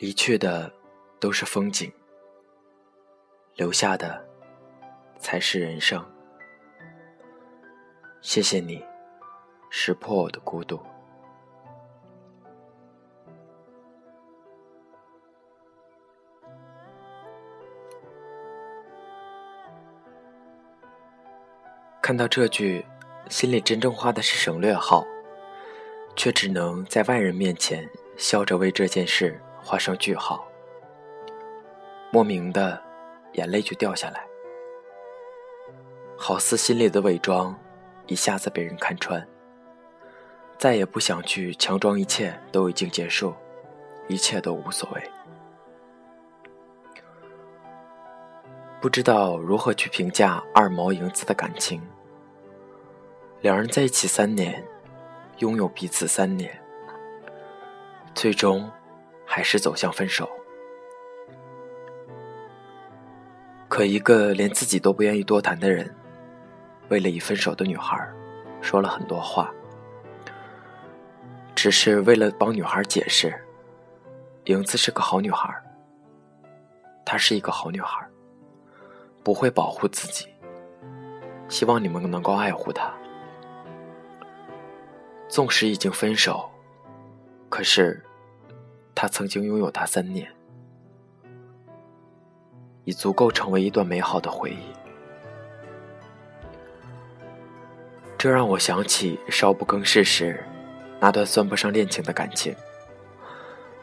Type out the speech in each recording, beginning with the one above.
离去的都是风景，留下的才是人生。谢谢你，识破我的孤独。看到这句，心里真正画的是省略号，却只能在外人面前笑着为这件事。画上句号，莫名的眼泪就掉下来，好似心里的伪装一下子被人看穿，再也不想去强装一切都已经结束，一切都无所谓。不知道如何去评价二毛影子的感情，两人在一起三年，拥有彼此三年，最终。还是走向分手。可一个连自己都不愿意多谈的人，为了已分手的女孩，说了很多话，只是为了帮女孩解释，影子是个好女孩，她是一个好女孩，不会保护自己，希望你们能够爱护她。纵使已经分手，可是。他曾经拥有她三年，已足够成为一段美好的回忆。这让我想起少不更事时那段算不上恋情的感情。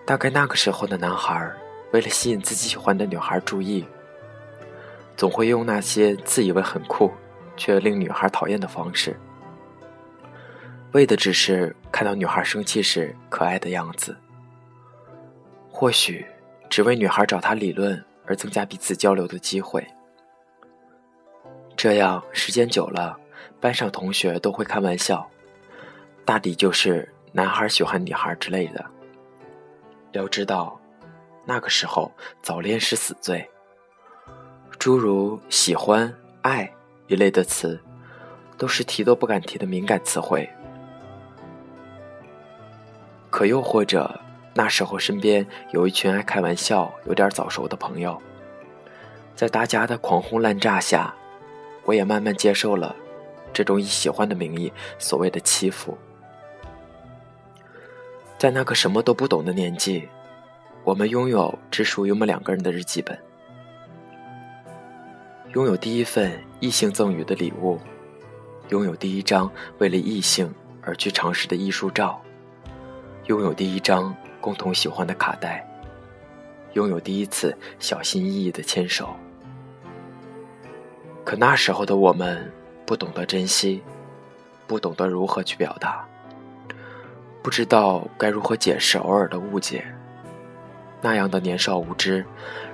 大概那个时候的男孩，为了吸引自己喜欢的女孩注意，总会用那些自以为很酷却令女孩讨厌的方式，为的只是看到女孩生气时可爱的样子。或许只为女孩找他理论而增加彼此交流的机会，这样时间久了，班上同学都会开玩笑，大抵就是男孩喜欢女孩之类的。要知道，那个时候早恋是死罪，诸如喜欢、爱一类的词，都是提都不敢提的敏感词汇。可又或者。那时候身边有一群爱开玩笑、有点早熟的朋友，在大家的狂轰滥炸下，我也慢慢接受了这种以喜欢的名义所谓的欺负。在那个什么都不懂的年纪，我们拥有只属于我们两个人的日记本，拥有第一份异性赠予的礼物，拥有第一张为了异性而去尝试的艺术照，拥有第一张。共同喜欢的卡带，拥有第一次小心翼翼的牵手。可那时候的我们不懂得珍惜，不懂得如何去表达，不知道该如何解释偶尔的误解。那样的年少无知，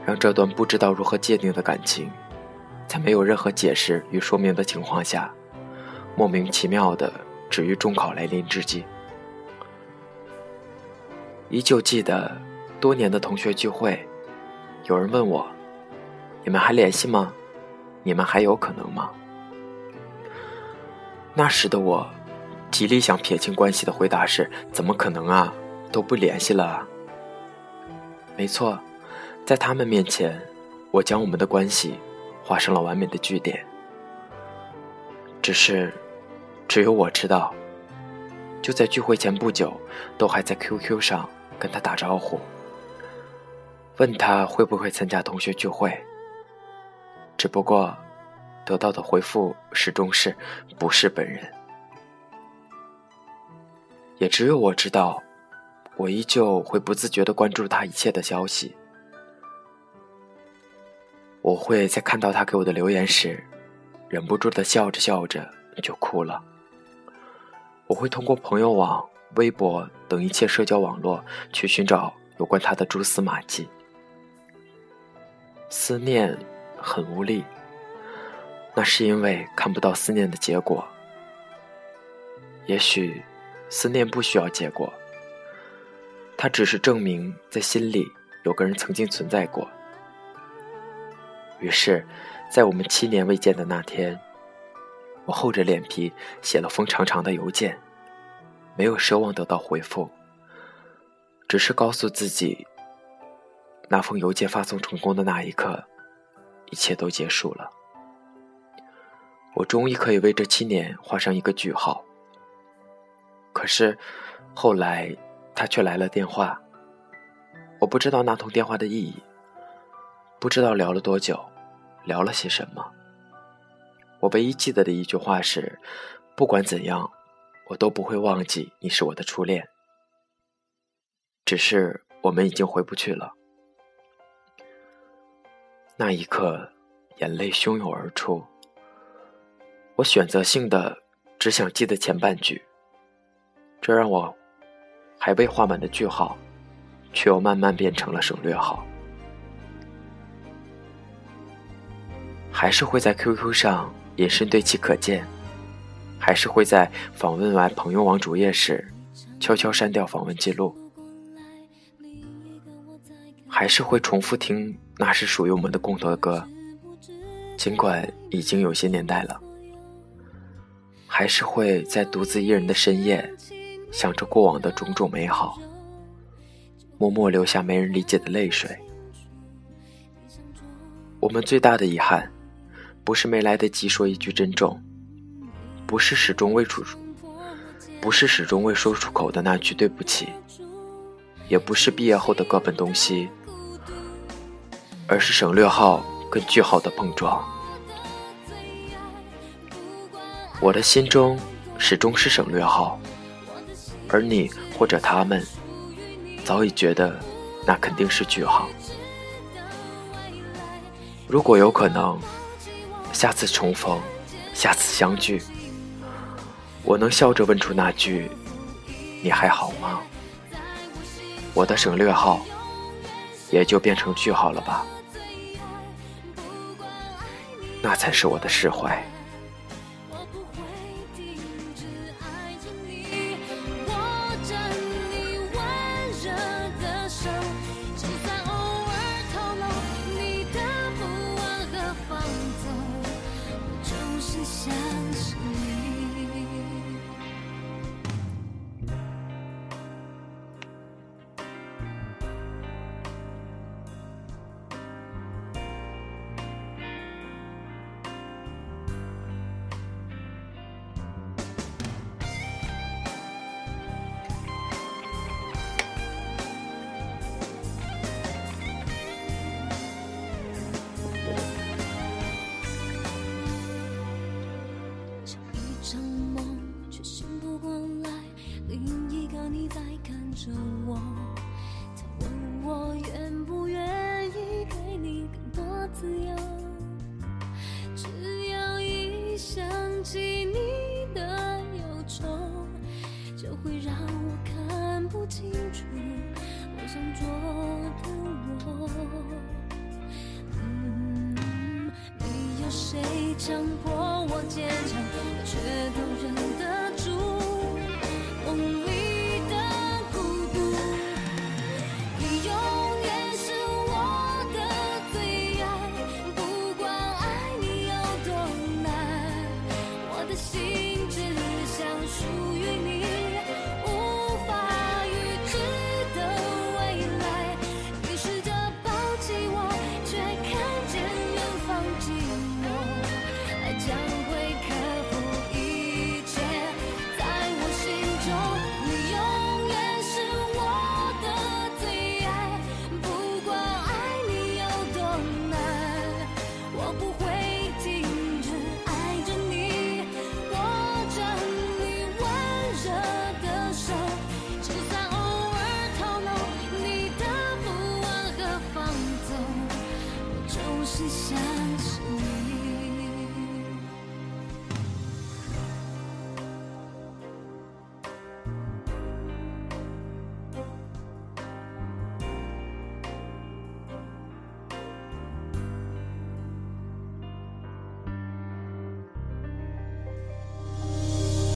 让这段不知道如何界定的感情，在没有任何解释与说明的情况下，莫名其妙的止于中考来临之际。依旧记得多年的同学聚会，有人问我：“你们还联系吗？你们还有可能吗？”那时的我，极力想撇清关系的回答是：“怎么可能啊？都不联系了。”没错，在他们面前，我将我们的关系画上了完美的句点。只是，只有我知道，就在聚会前不久，都还在 QQ 上。跟他打招呼，问他会不会参加同学聚会。只不过，得到的回复始终是不是本人。也只有我知道，我依旧会不自觉的关注他一切的消息。我会在看到他给我的留言时，忍不住的笑着笑着就哭了。我会通过朋友网。微博等一切社交网络，去寻找有关他的蛛丝马迹。思念很无力，那是因为看不到思念的结果。也许思念不需要结果，它只是证明在心里有个人曾经存在过。于是，在我们七年未见的那天，我厚着脸皮写了封长长的邮件。没有奢望得到回复，只是告诉自己，那封邮件发送成功的那一刻，一切都结束了。我终于可以为这七年画上一个句号。可是，后来他却来了电话。我不知道那通电话的意义，不知道聊了多久，聊了些什么。我唯一记得的一句话是：不管怎样，我都不会忘记你是我的初恋。只是我们已经回不去了。那一刻，眼泪汹涌而出。我选择性的只想记得前半句，这让我还未画满的句号，却又慢慢变成了省略号。还是会在 QQ 上隐身对其可见，还是会在访问完朋友网主页时悄悄删掉访问记录，还是会重复听那是属于我们的共同的歌，尽管已经有些年代了。还是会在独自一人的深夜，想着过往的种种美好，默默流下没人理解的泪水。我们最大的遗憾，不是没来得及说一句珍重，不是始终未出，不是始终未说出口的那句对不起，也不是毕业后的各奔东西，而是省略号跟句号的碰撞。我的心中始终是省略号，而你或者他们早已觉得那肯定是句号。如果有可能，下次重逢，下次相聚，我能笑着问出那句“你还好吗”，我的省略号也就变成句号了吧？那才是我的释怀。你的忧愁，就会让我看不清楚我想做的我。嗯，没有谁强迫我坚强，我却都忍得